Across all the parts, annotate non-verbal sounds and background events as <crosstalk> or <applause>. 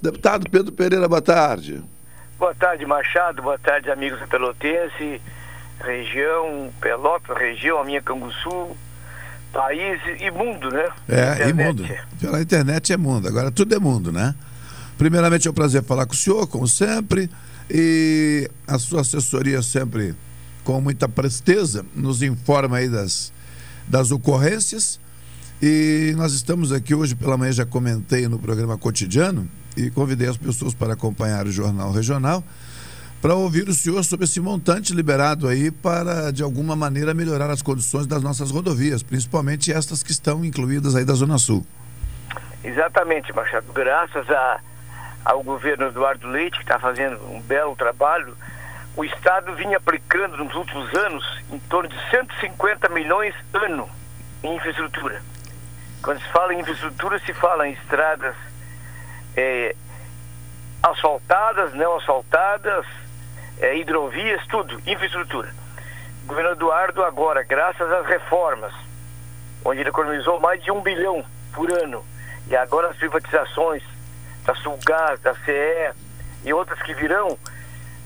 Deputado Pedro Pereira, boa tarde. Boa tarde, Machado. Boa tarde, amigos do Pelotense, região, Pelotas, região, a minha Canguçu, país e mundo, né? É, e mundo. Pela internet é mundo. Agora tudo é mundo, né? Primeiramente é um prazer falar com o senhor, como sempre. E a sua assessoria sempre com muita presteza nos informa aí das, das ocorrências. E nós estamos aqui hoje pela manhã, já comentei no programa cotidiano, e convidei as pessoas para acompanhar o Jornal Regional para ouvir o senhor sobre esse montante liberado aí para, de alguma maneira, melhorar as condições das nossas rodovias, principalmente estas que estão incluídas aí da Zona Sul. Exatamente, Machado. Graças a, ao governo Eduardo Leite, que está fazendo um belo trabalho, o Estado vinha aplicando nos últimos anos em torno de 150 milhões ano em infraestrutura. Quando se fala em infraestrutura, se fala em estradas é, asfaltadas, não asfaltadas, é, hidrovias, tudo, infraestrutura. O governo Eduardo agora, graças às reformas, onde ele economizou mais de um bilhão por ano, e agora as privatizações da Sulgás, da CE e outras que virão,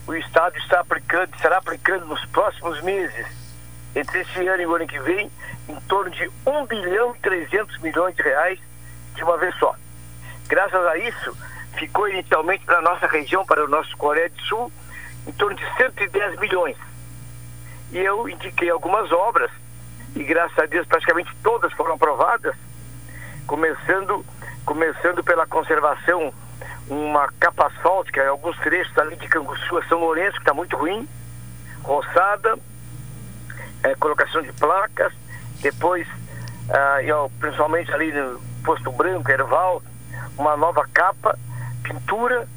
o Estado está aplicando, estará aplicando nos próximos meses, entre esse ano e o ano que vem, em torno de 1 bilhão e 300 milhões de reais de uma vez só. Graças a isso, ficou inicialmente para a nossa região, para o nosso Coreia do Sul, em torno de 110 milhões. E eu indiquei algumas obras, e graças a Deus praticamente todas foram aprovadas, começando, começando pela conservação, uma capa asfáltica, alguns trechos ali de Canguçu São Lourenço, que está muito ruim, roçada, é, colocação de placas, depois, ah, eu, principalmente ali no Posto Branco, Erval, uma nova capa, pintura,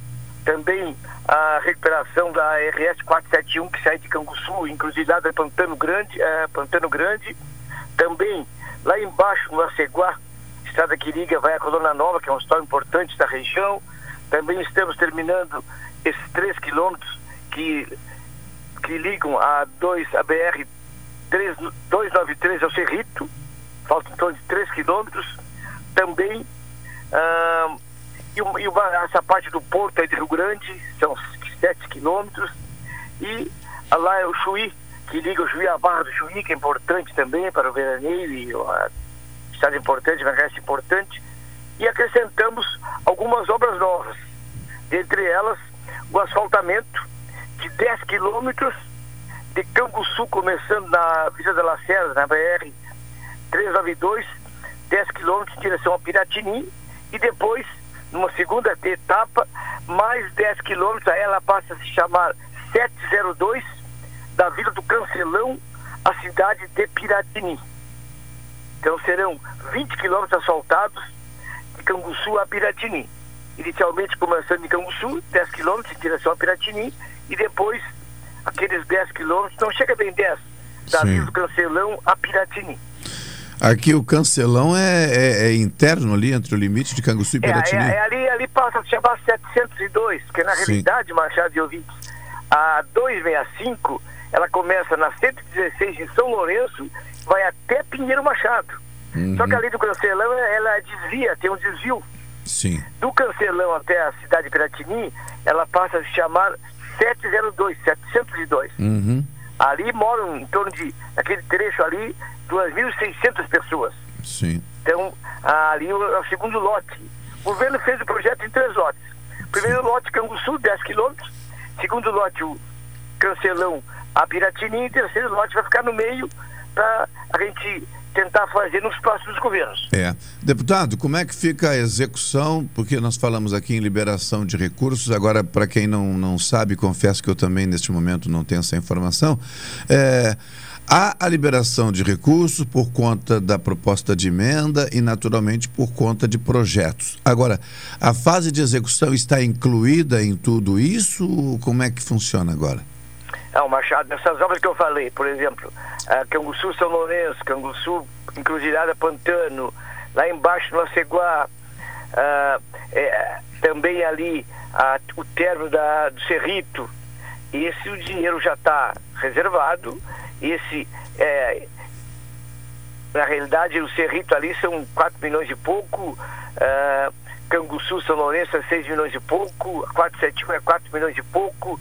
também a recuperação da RS 471 que sai de Canguçu, encruzilhada Pantano Grande, é, Pantano Grande, também lá embaixo no Aceguá, estrada que liga vai a Colônia Nova, que é um hospital importante da região. Também estamos terminando esses 3 quilômetros que, que ligam a 2 a BR 3, 293 ao Cerrito, faltam em torno de 3 quilômetros. Também ah, e, e uma, essa parte do porto aí de Rio Grande, são 7 quilômetros. E lá é o Chuí, que liga o Chuí à Barra do Chuí, que é importante também para o veraneio e uma cidade importante, uma resto importante. E acrescentamos algumas obras novas. Entre elas, o asfaltamento de 10 quilômetros de Canguçu, começando na Vila da Lacerda, na BR 392, 10 quilômetros em direção a Piratini e depois, numa segunda etapa, mais 10 quilômetros, ela passa a se chamar 702, da Vila do Cancelão, a cidade de Piratini. Então serão 20 quilômetros asfaltados de Canguçu a Piratini. Inicialmente começando em Canguçu, 10 quilômetros em direção a Piratini, e depois aqueles 10 quilômetros, não chega bem 10, da Sim. Vila do Cancelão a Piratini. Aqui o cancelão é, é, é, interno ali entre o limite de Canguçu e Piratini? É, é, ali, ali passa a se chamar 702, que na Sim. realidade, Machado de ouvintes, a 265, ela começa na 116 de São Lourenço, vai até Pinheiro Machado. Uhum. Só que ali do cancelão, ela desvia, tem um desvio. Sim. Do cancelão até a cidade de Piratini, ela passa a se chamar 702, 702. Uhum. Ali moram em torno de, naquele trecho ali, 2.600 pessoas. Sim. Então, ali é o segundo lote. O governo fez o projeto em três lotes. Primeiro Sim. lote, Canguçu, 10 quilômetros. Segundo lote, o Cancelão, a Piratini. E terceiro lote vai ficar no meio para a gente tentar fazer nos próximos governos. É. Deputado, como é que fica a execução? Porque nós falamos aqui em liberação de recursos, agora, para quem não, não sabe, confesso que eu também, neste momento, não tenho essa informação. É, Há a liberação de recursos por conta da proposta de emenda e, naturalmente, por conta de projetos. Agora, a fase de execução está incluída em tudo isso? Como é que funciona agora? Não, Machado, nessas obras que eu falei, por exemplo, uh, Canguçu São Lourenço, Canguçu Encruzilhada Pantano, lá embaixo no Aceguá, uh, é, também ali uh, o término da, do Cerrito, esse o dinheiro já está reservado esse é, na realidade o Cerrito ali são 4 milhões e pouco, uh, Canguçu, São Lourenço é 6 milhões e pouco, a 471 é 4 milhões e pouco,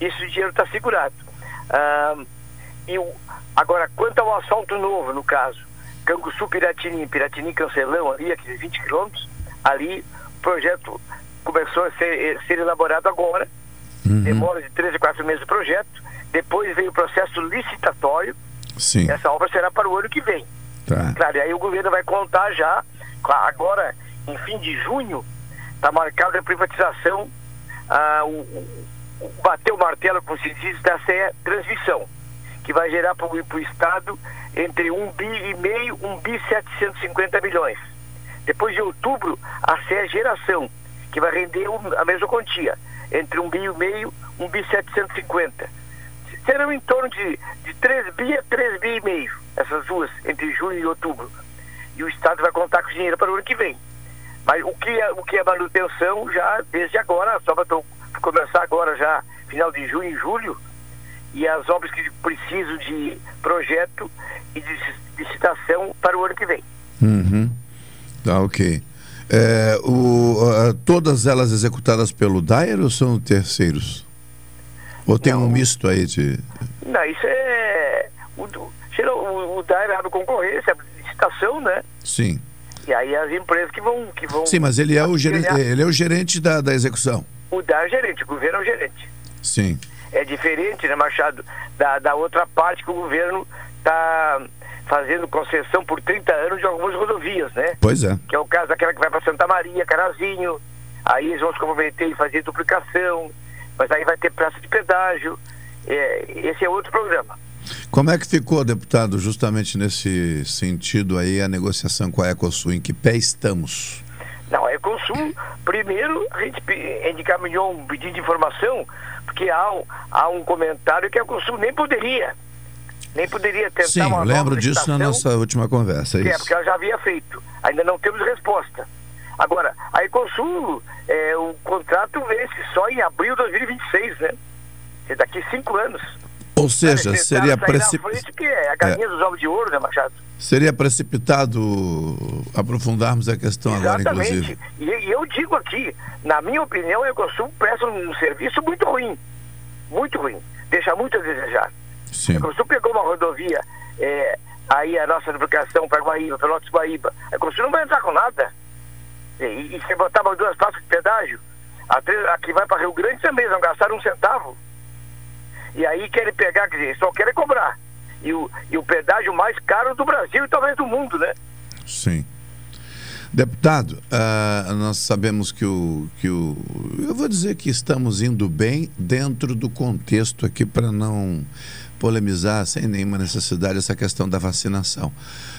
isso o dinheiro está segurado. Ah, e o, agora, quanto ao asfalto novo, no caso, Canguçu, Piratini, Piratini, Cancelão, ali, aqueles 20 quilômetros, ali o projeto começou a ser, ser elaborado agora, uhum. demora de 3 a 4 meses o projeto, depois veio o processo licitatório, Sim. essa obra será para o ano que vem. Tá. Claro, e aí o governo vai contar já, agora, em fim de junho, está marcada a privatização, ah, o, o, bater o martelo, como se diz, da CE Transmissão, que vai gerar para o Estado entre um bi e meio, um bi 750 milhões. Depois de outubro, a CE Geração, que vai render a mesma quantia, entre um bi e meio, um bi 750. Em torno de, de 3 bi a 3 bi e meio, essas duas, entre junho e outubro. E o Estado vai contar com dinheiro para o ano que vem. Mas o que é, o que é manutenção já desde agora, só para começar agora já, final de junho e julho, e as obras que precisam de projeto e de licitação para o ano que vem. Uhum. Tá, ok. É, o, todas elas executadas pelo DAIR ou são terceiros? Ou tem não, um misto aí de. Não, isso é. O, o, o DAIR abre concorrência, licitação, né? Sim. E aí as empresas que vão. Que vão Sim, mas ele é o gerente, ele é o gerente da, da execução. O DAIR é o gerente, o governo é o gerente. Sim. É diferente, né, Machado, da, da outra parte que o governo está fazendo concessão por 30 anos de algumas rodovias, né? Pois é. Que é o caso daquela que vai para Santa Maria, Carazinho, aí eles vão se comprometer em fazer duplicação, mas aí vai ter praça de pedágio. É, esse é outro programa. Como é que ficou, deputado, justamente nesse sentido aí, a negociação com a Ecosul? Em que pé estamos? Não, a Ecosul, primeiro, a gente encaminhou um pedido de informação, porque há um, há um comentário que a Ecosul nem poderia nem poderia tentar Sim, uma lembro disso na nossa última conversa. É, é, porque ela já havia feito. Ainda não temos resposta. Agora, a Ecosul, é, o contrato vence só em abril de 2026, né? É daqui cinco anos. Ou seja, seria precipitado. que é a galinha é. dos ovos de ouro, né, Machado? Seria precipitado aprofundarmos a questão Exatamente. agora, inclusive. E, e eu digo aqui, na minha opinião, a Ecosul presta um serviço muito ruim. Muito ruim. Deixa muito a desejar. Sim. A Consul pegou uma rodovia, é, aí a nossa duplicação para Guaíba, Pelotas Guaíba. A Consul não vai entrar com nada. E, e você botava duas praças de pedágio, a, a que vai para Rio Grande também, não gastaram um centavo. E aí querem pegar, quer dizer, só querem cobrar. E o, e o pedágio mais caro do Brasil e talvez do mundo, né? Sim. Deputado, uh, nós sabemos que o, que o. Eu vou dizer que estamos indo bem dentro do contexto aqui para não polemizar sem nenhuma necessidade essa questão da vacinação.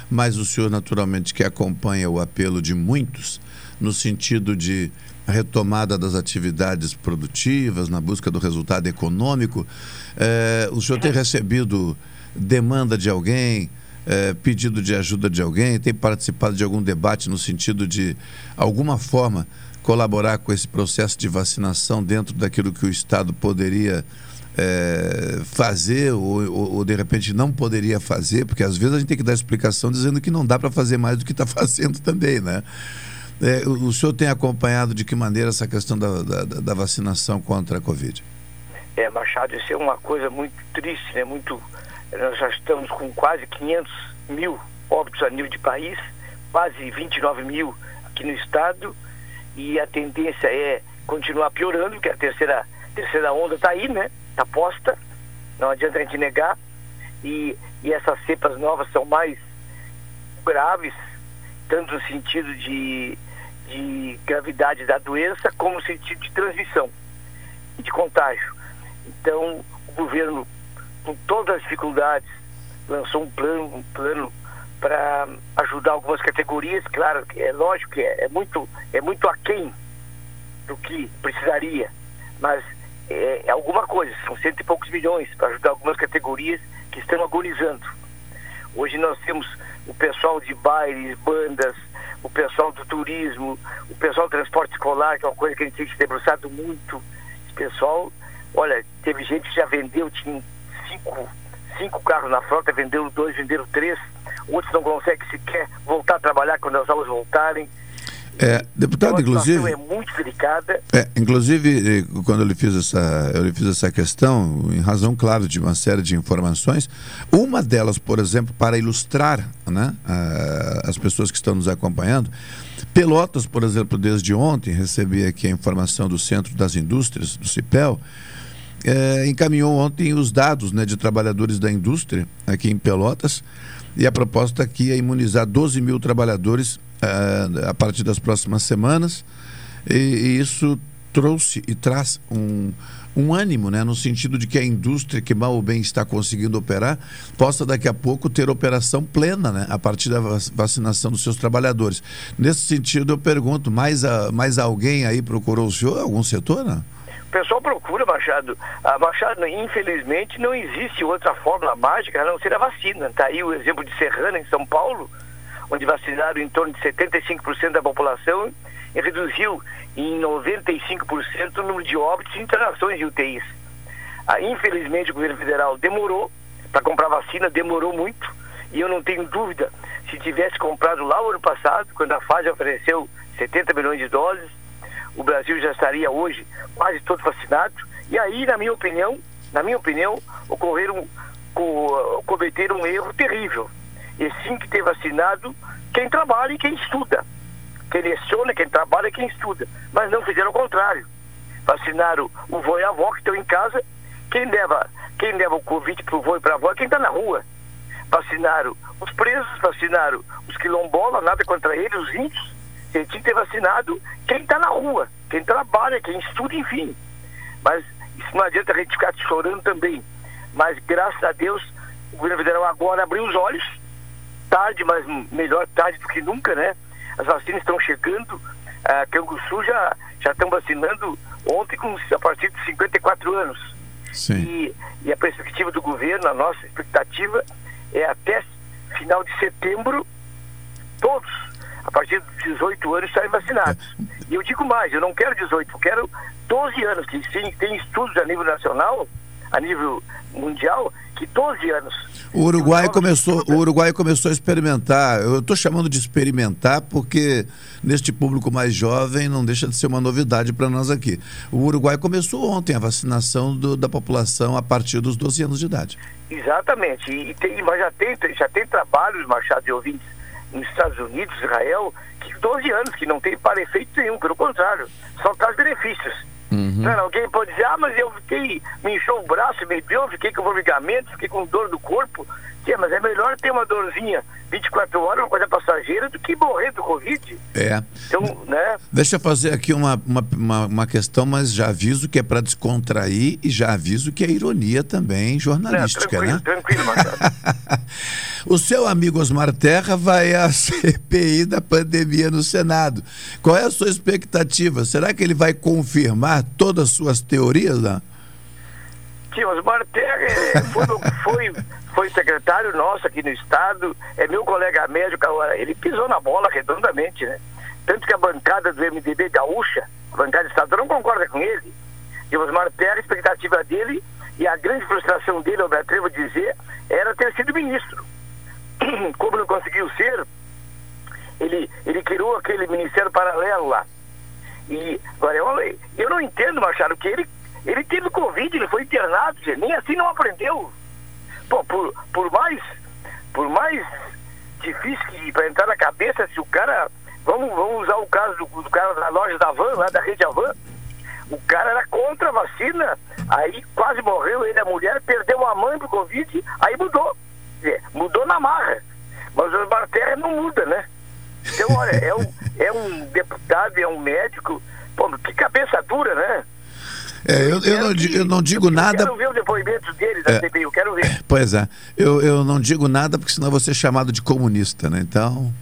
Mas o senhor, naturalmente, que acompanha o apelo de muitos no sentido de retomada das atividades produtivas, na busca do resultado econômico, eh, o senhor tem recebido demanda de alguém, eh, pedido de ajuda de alguém, tem participado de algum debate no sentido de, alguma forma, colaborar com esse processo de vacinação dentro daquilo que o Estado poderia é, fazer ou, ou, ou, de repente não poderia fazer, porque às vezes a gente tem que dar explicação dizendo que não dá para fazer mais do que está <laughs> fazendo também, né? É, o senhor tem acompanhado de que maneira essa questão da, da, da, vacinação contra a Covid? É, Machado, isso é uma coisa muito triste, né? Muito, nós já estamos com quase 500 mil óbitos a nível de país, quase 29 mil aqui no estado, e a tendência é continuar piorando, porque a terceira, terceira onda está aí, né? está posta, não adianta a gente negar, e, e essas cepas novas são mais graves, tanto no sentido de, de gravidade da doença, como sentido de transmissão e de contágio. Então, o governo, com todas as dificuldades, lançou um plano, um plano para ajudar algumas categorias, claro é lógico que é, é muito é muito aquém do que precisaria, mas é, é alguma coisa, são cento e poucos milhões para ajudar algumas categorias que estão agonizando. Hoje nós temos o pessoal de bailes, bandas, o pessoal do turismo, o pessoal do transporte escolar, que é uma coisa que a gente tem se debruçado muito. Esse pessoal, olha, teve gente que já vendeu, tinha cinco, cinco carros na frota, vendeu dois, venderam três, outros não conseguem sequer voltar a trabalhar quando as aulas voltarem. É, deputado, inclusive. é muito delicada. É, inclusive, eh, quando eu lhe fiz essa, eu lhe fiz essa questão, em razão, claro, de uma série de informações, uma delas, por exemplo, para ilustrar né, a, as pessoas que estão nos acompanhando, Pelotas, por exemplo, desde ontem, recebi aqui a informação do Centro das Indústrias, do CIPEL, é, encaminhou ontem os dados né, de trabalhadores da indústria aqui em Pelotas, e a proposta aqui é imunizar 12 mil trabalhadores uh, a partir das próximas semanas. E, e, isso trouxe e traz um, um ânimo, né, no sentido de que a indústria, que mal ou bem está conseguindo operar, possa daqui a pouco ter operação plena, né, a partir da vacinação dos seus trabalhadores. Nesse sentido, eu pergunto: mais, a, mais alguém aí procurou o senhor, algum setor? Não? O pessoal procura, Machado. A Machado, infelizmente, não existe outra fórmula mágica a não ser a vacina. Está aí o exemplo de Serrana, em São Paulo, onde vacinaram em torno de 75% da população e reduziu em 95% o número de óbitos e internações de UTIs. Ah, infelizmente, o governo federal demorou para comprar vacina, demorou muito, e eu não tenho dúvida, se tivesse comprado lá o ano passado, quando a Pfizer ofereceu 70 milhões de doses, o Brasil já estaria hoje quase todo vacinado. E aí, na minha opinião, na minha opinião, ocorreram, cometeram um erro terrível e sim que ter vacinado quem trabalha e quem estuda. Quem leciona, quem trabalha e quem estuda. Mas não fizeram o contrário. Vacinaram o vô e a avó que estão em casa. Quem leva, quem leva o Covid para o vô e para a avó é quem está na rua. Vacinaram os presos, vacinaram os quilombolas, nada contra eles, os índios. Você tinha que ter vacinado quem está na rua, quem trabalha, quem estuda, enfim. Mas isso não adianta a gente ficar chorando também. Mas graças a Deus, o governo federal agora abriu os olhos tarde, mas melhor tarde do que nunca, né? As vacinas estão chegando, a Canguçu já já estão vacinando ontem com a partir de 54 anos. Sim. E, e a perspectiva do governo, a nossa expectativa é até final de setembro todos a partir de 18 anos estarem vacinados. É. E eu digo mais, eu não quero 18, eu quero 12 anos, que sim, tem estudos a nível nacional, a nível mundial, que 12 anos. O Uruguai começou, o Uruguai começou a experimentar. Eu estou chamando de experimentar porque neste público mais jovem não deixa de ser uma novidade para nós aqui. O Uruguai começou ontem a vacinação do, da população a partir dos 12 anos de idade. Exatamente. E tem, mas já tem, já tem trabalhos, Machado de ouvintes, nos Estados Unidos, Israel, que 12 anos que não tem para efeito nenhum, pelo contrário, só traz benefícios. Uhum. Não, alguém pode dizer, ah, mas eu fiquei, me inchou o braço, me deu, fiquei com formigamento, fiquei com dor do corpo. Sim, mas é melhor ter uma dorzinha 24 horas, uma coisa passageira, do que morrer do Covid. É. Então, né? Deixa eu fazer aqui uma, uma, uma, uma questão, mas já aviso que é para descontrair e já aviso que é ironia também jornalística, Não, tranquilo, né? Tranquilo, Marcelo. <laughs> o seu amigo Osmar Terra vai à <laughs> CPI da pandemia no Senado. Qual é a sua expectativa? Será que ele vai confirmar todas as suas teorias, né? Sim, Osmar Terra é, foi, foi foi secretário nosso aqui no estado, é meu colega médico, ele pisou na bola redondamente, né? Tanto que a bancada do MDB gaúcha, a bancada estadual, não concorda com ele. E Osmar Terra, a expectativa dele e a grande frustração dele, eu me atrevo a dizer, era ter sido ministro. <coughs> Como não conseguiu ser, ele, ele criou aquele ministério paralelo lá. E agora eu, eu não entendo, Machado, que ele, ele teve Covid, ele foi internado, nem assim não aprendeu. Pô, por, por mais por mais difícil que para entrar na cabeça, se o cara. Vamos, vamos usar o caso do, do cara da loja da van, lá da rede Avan. O cara era contra a vacina, aí quase morreu, ele a mulher, perdeu a mãe pro Covid, aí mudou. É, mudou na marra. Mas o Osmar Terra não muda, né? Então, olha, é um, é um deputado, é um médico, pô, que cabeça dura, né? É, eu, eu, não, eu não digo nada. Eu quero ver o depoimento dele da é, CPI, eu quero ver. Pois é, eu, eu não digo nada porque senão eu vou ser chamado de comunista, né? Então,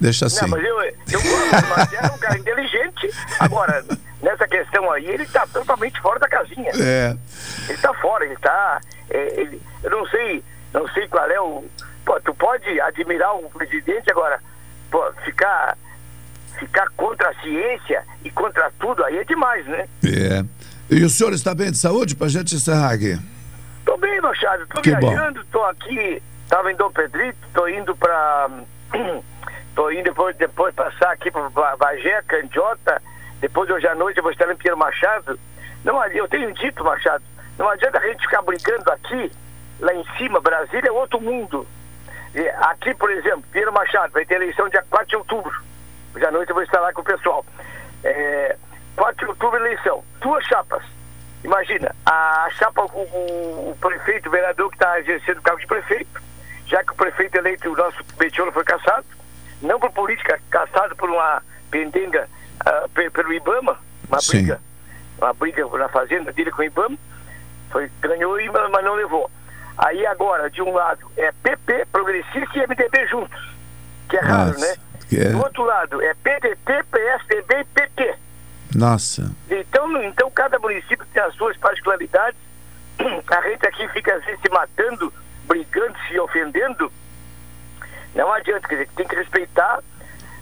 deixa assim. Não, mas eu, eu gosto, mas é um cara inteligente. Agora, nessa questão aí, ele está totalmente fora da casinha. É. Ele está fora, ele está. É, ele, eu não sei, não sei qual é o. Pô, tu pode admirar o presidente agora, pô, ficar ficar contra a ciência e contra tudo aí é demais, né? É. E o senhor está bem de saúde para a gente encerrar aqui? Estou bem, Machado. Estou viajando, estou aqui, estava em Dom Pedrito, estou indo para. Estou <clears throat> indo depois, depois passar aqui para Bagé, Candiota, depois hoje à noite eu vou estar em Pinheiro Machado. Não, eu tenho dito, Machado, não adianta a gente ficar brigando aqui, lá em cima, Brasília é outro mundo. E aqui, por exemplo, Pinheiro Machado vai ter eleição dia 4 de outubro. Hoje à noite eu vou estar lá com o pessoal. É, 4 de outubro eleição. Duas chapas. Imagina, a chapa, o, o, o prefeito, o vereador que está exercendo o cargo de prefeito, já que o prefeito eleito, o nosso Betiolo, foi caçado, não por política, caçado por uma pendenga uh, pelo Ibama, uma Sim. briga, uma briga na fazenda dele com o Ibama, foi, ganhou, mas não levou. Aí agora, de um lado, é PP, Progressista e MDB juntos, que é raro, Nossa, né? é- Do outro lado, é PDT, PSDB e PT. Nossa. Então, então cada município tem as suas particularidades. <clears throat> A gente aqui fica às vezes se matando, brigando, se ofendendo. Não adianta, quer dizer, tem que respeitar.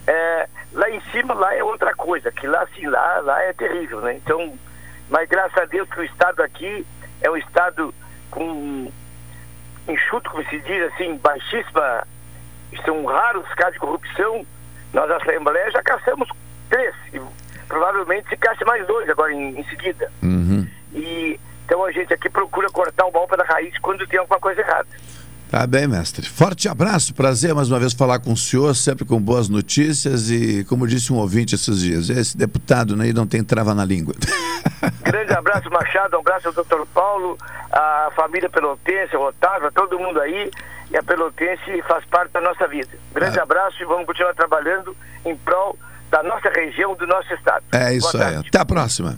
É, lá em cima, lá é outra coisa, que lá sim, lá, lá é terrível, né? Então, mas graças a Deus que o Estado aqui é um Estado com enxuto, como se diz assim, baixíssima. São raros os casos de corrupção. Nós, a Assembleia, já caçamos três. E provavelmente se caça mais dois agora em, em seguida. Uhum. E então a gente aqui procura cortar o mal pela raiz quando tem alguma coisa errada. Tá bem, mestre. Forte abraço, prazer mais uma vez falar com o senhor, sempre com boas notícias e, como disse um ouvinte esses dias, esse deputado aí não tem trava na língua. <laughs> Grande abraço, Machado, um abraço ao doutor Paulo, a família Pelotense, o Otávio, a todo mundo aí. E a Pelotense faz parte da nossa vida. Grande Ah. abraço e vamos continuar trabalhando em prol da nossa região, do nosso estado. É isso aí. Até a próxima.